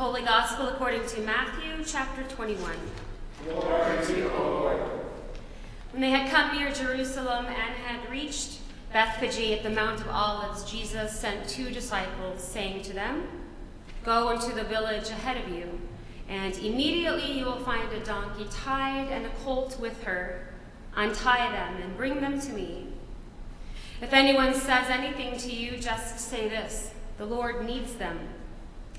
Holy Gospel according to Matthew chapter 21. Glory to you, Lord. When they had come near Jerusalem and had reached Bethphage at the Mount of Olives, Jesus sent two disciples, saying to them, Go into the village ahead of you, and immediately you will find a donkey tied and a colt with her. Untie them and bring them to me. If anyone says anything to you, just say this The Lord needs them,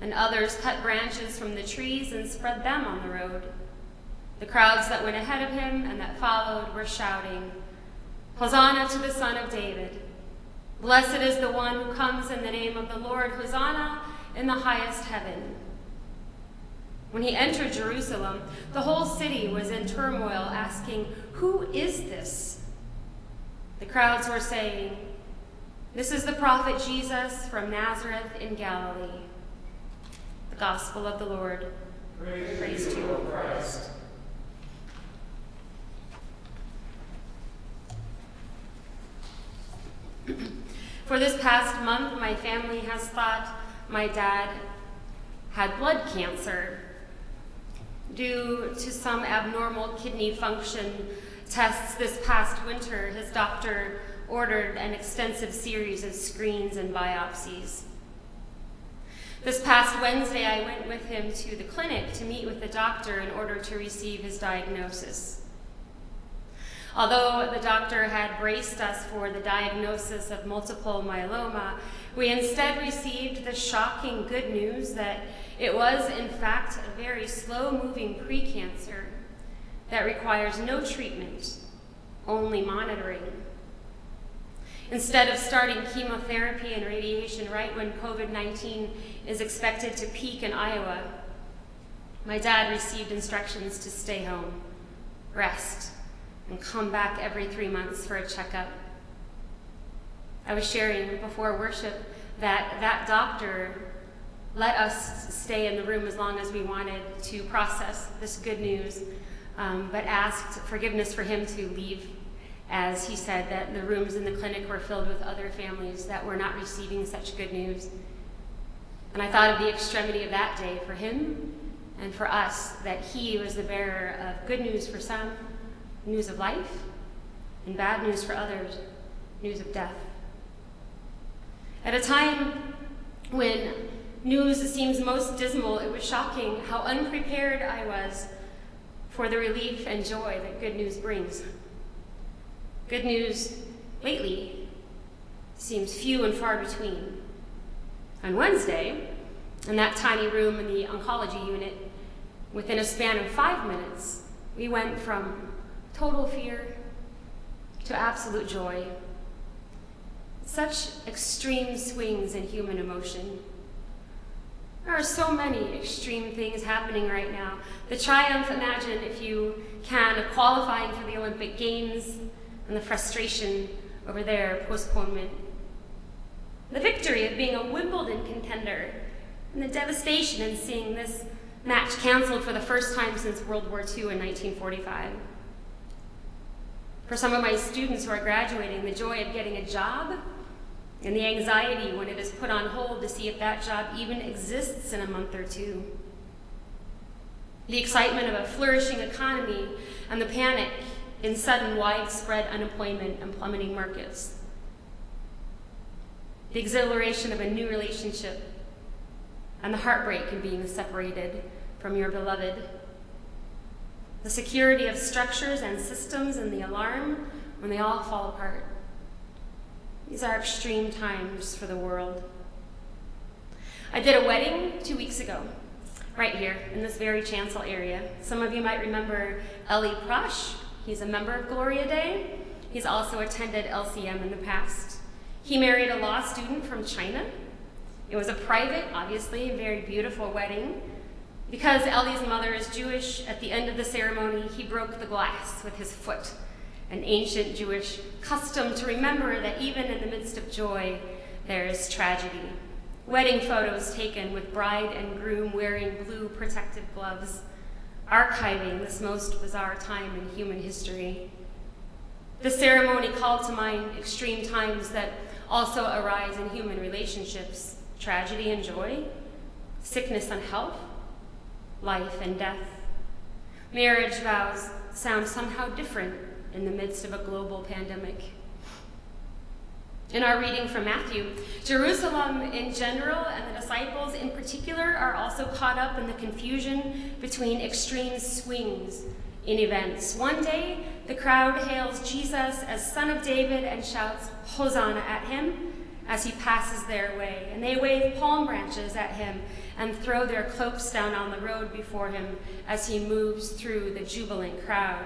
and others cut branches from the trees and spread them on the road. The crowds that went ahead of him and that followed were shouting, Hosanna to the Son of David! Blessed is the one who comes in the name of the Lord, Hosanna in the highest heaven. When he entered Jerusalem, the whole city was in turmoil, asking, Who is this? The crowds were saying, This is the prophet Jesus from Nazareth in Galilee. Gospel of the Lord. Praise, Praise to you, O Christ. For this past month, my family has thought my dad had blood cancer. Due to some abnormal kidney function tests this past winter, his doctor ordered an extensive series of screens and biopsies. This past Wednesday, I went with him to the clinic to meet with the doctor in order to receive his diagnosis. Although the doctor had braced us for the diagnosis of multiple myeloma, we instead received the shocking good news that it was, in fact, a very slow moving precancer that requires no treatment, only monitoring. Instead of starting chemotherapy and radiation right when COVID 19 is expected to peak in Iowa, my dad received instructions to stay home, rest, and come back every three months for a checkup. I was sharing before worship that that doctor let us stay in the room as long as we wanted to process this good news, um, but asked forgiveness for him to leave, as he said that the rooms in the clinic were filled with other families that were not receiving such good news. And I thought of the extremity of that day for him and for us, that he was the bearer of good news for some, news of life, and bad news for others, news of death. At a time when news seems most dismal, it was shocking how unprepared I was for the relief and joy that good news brings. Good news lately seems few and far between. On Wednesday, in that tiny room in the oncology unit, within a span of five minutes, we went from total fear to absolute joy. Such extreme swings in human emotion. There are so many extreme things happening right now. The triumph, imagine if you can, of qualifying for the Olympic Games and the frustration over their postponement. The victory of being a Wimbledon contender and the devastation in seeing this match canceled for the first time since World War II in 1945. For some of my students who are graduating, the joy of getting a job and the anxiety when it is put on hold to see if that job even exists in a month or two. The excitement of a flourishing economy and the panic in sudden widespread unemployment and plummeting markets. The exhilaration of a new relationship and the heartbreak in being separated from your beloved. The security of structures and systems and the alarm when they all fall apart. These are extreme times for the world. I did a wedding two weeks ago, right here in this very chancel area. Some of you might remember Eli Prush. He's a member of Gloria Dei. He's also attended LCM in the past. He married a law student from China. It was a private, obviously, very beautiful wedding. Because Ellie's mother is Jewish, at the end of the ceremony, he broke the glass with his foot, an ancient Jewish custom to remember that even in the midst of joy, there is tragedy. Wedding photos taken with bride and groom wearing blue protective gloves, archiving this most bizarre time in human history. The ceremony called to mind extreme times that also arise in human relationships tragedy and joy, sickness and health, life and death. Marriage vows sound somehow different in the midst of a global pandemic. In our reading from Matthew, Jerusalem in general and the disciples in particular are also caught up in the confusion between extreme swings in events. One day, the crowd hails Jesus as Son of David and shouts, Hosanna at him as he passes their way. And they wave palm branches at him and throw their cloaks down on the road before him as he moves through the jubilant crowd.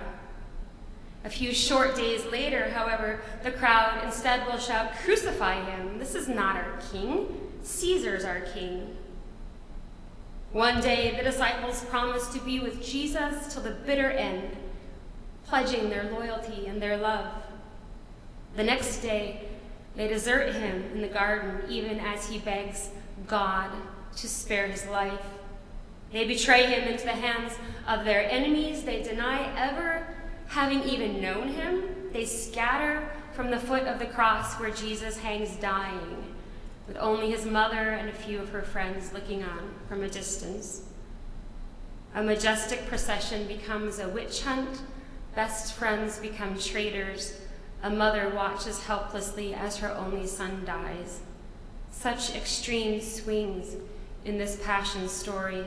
A few short days later, however, the crowd instead will shout, Crucify him! This is not our king. Caesar's our king. One day, the disciples promise to be with Jesus till the bitter end, pledging their loyalty and their love. The next day, they desert him in the garden, even as he begs God to spare his life. They betray him into the hands of their enemies. They deny ever having even known him. They scatter from the foot of the cross where Jesus hangs dying with only his mother and a few of her friends looking on from a distance. A majestic procession becomes a witch hunt, best friends become traitors, a mother watches helplessly as her only son dies. Such extreme swings in this passion story.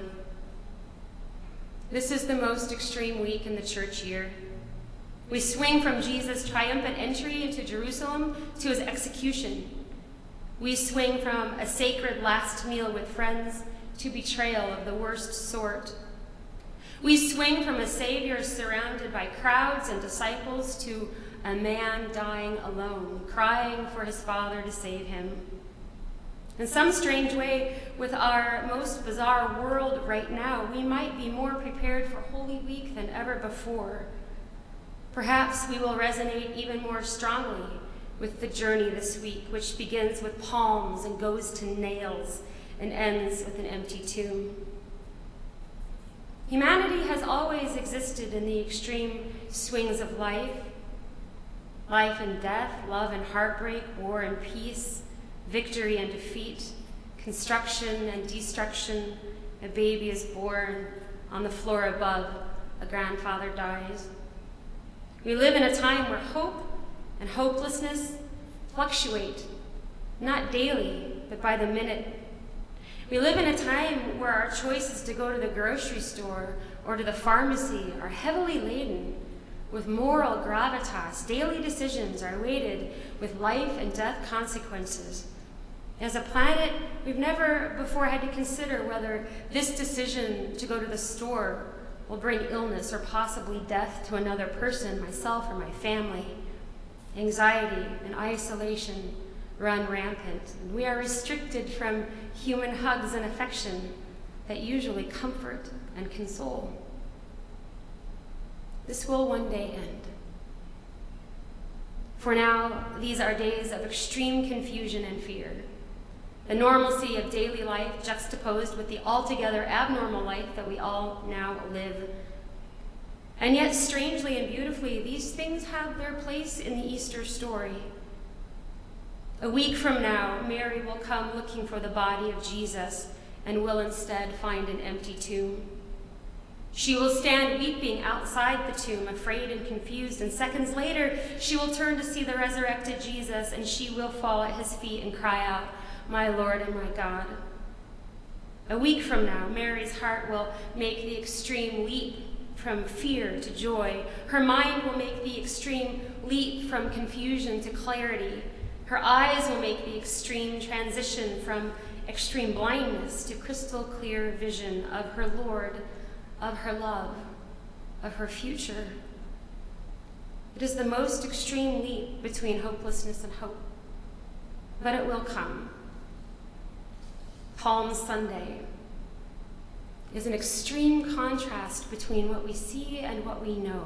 This is the most extreme week in the church year. We swing from Jesus' triumphant entry into Jerusalem to his execution we swing from a sacred last meal with friends to betrayal of the worst sort. We swing from a Savior surrounded by crowds and disciples to a man dying alone, crying for his Father to save him. In some strange way, with our most bizarre world right now, we might be more prepared for Holy Week than ever before. Perhaps we will resonate even more strongly with the journey this week, which begins with palms and goes to nails and ends with an empty tomb. Humanity has always existed in the extreme swings of life life and death, love and heartbreak, war and peace, victory and defeat, construction and destruction. A baby is born on the floor above, a grandfather dies. We live in a time where hope and hopelessness fluctuate, not daily, but by the minute. We live in a time where our choices to go to the grocery store or to the pharmacy are heavily laden with moral gravitas. Daily decisions are weighted with life and death consequences. As a planet, we've never before had to consider whether this decision to go to the store will bring illness or possibly death to another person, myself or my family. Anxiety and isolation run rampant, and we are restricted from human hugs and affection that usually comfort and console. This will one day end. For now, these are days of extreme confusion and fear. The normalcy of daily life juxtaposed with the altogether abnormal life that we all now live and yet, strangely and beautifully, these things have their place in the Easter story. A week from now, Mary will come looking for the body of Jesus and will instead find an empty tomb. She will stand weeping outside the tomb, afraid and confused, and seconds later, she will turn to see the resurrected Jesus and she will fall at his feet and cry out, My Lord and my God. A week from now, Mary's heart will make the extreme leap from fear to joy. Her mind will make the extreme leap from confusion to clarity. Her eyes will make the extreme transition from extreme blindness to crystal clear vision of her Lord, of her love, of her future. It is the most extreme leap between hopelessness and hope, but it will come. Palm Sunday, is an extreme contrast between what we see and what we know.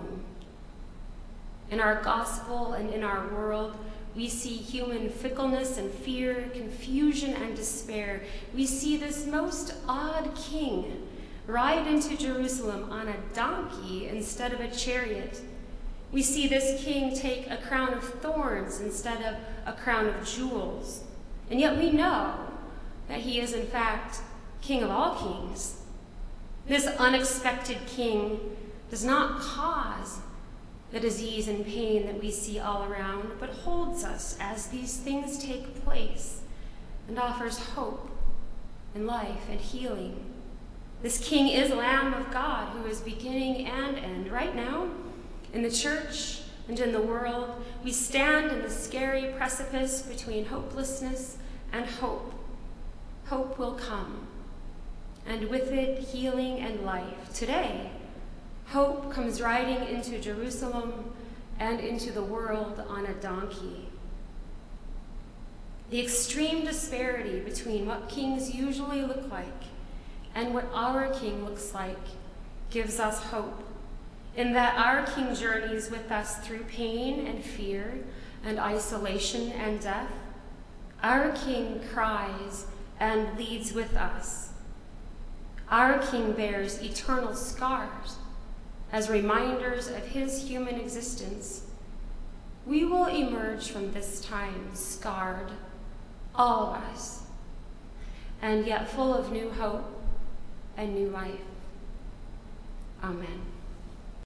In our gospel and in our world, we see human fickleness and fear, confusion and despair. We see this most odd king ride into Jerusalem on a donkey instead of a chariot. We see this king take a crown of thorns instead of a crown of jewels. And yet we know that he is, in fact, king of all kings. This unexpected king does not cause the disease and pain that we see all around, but holds us as these things take place and offers hope and life and healing. This King is Lamb of God who is beginning and end. Right now, in the church and in the world, we stand in the scary precipice between hopelessness and hope. Hope will come, and with it, healing and life. Today, hope comes riding into Jerusalem and into the world on a donkey. The extreme disparity between what kings usually look like and what our King looks like gives us hope in that our King journeys with us through pain and fear and isolation and death. Our King cries and leads with us. Our King bears eternal scars as reminders of his human existence. We will emerge from this time scarred, all of us, and yet full of new hope and new life. Amen.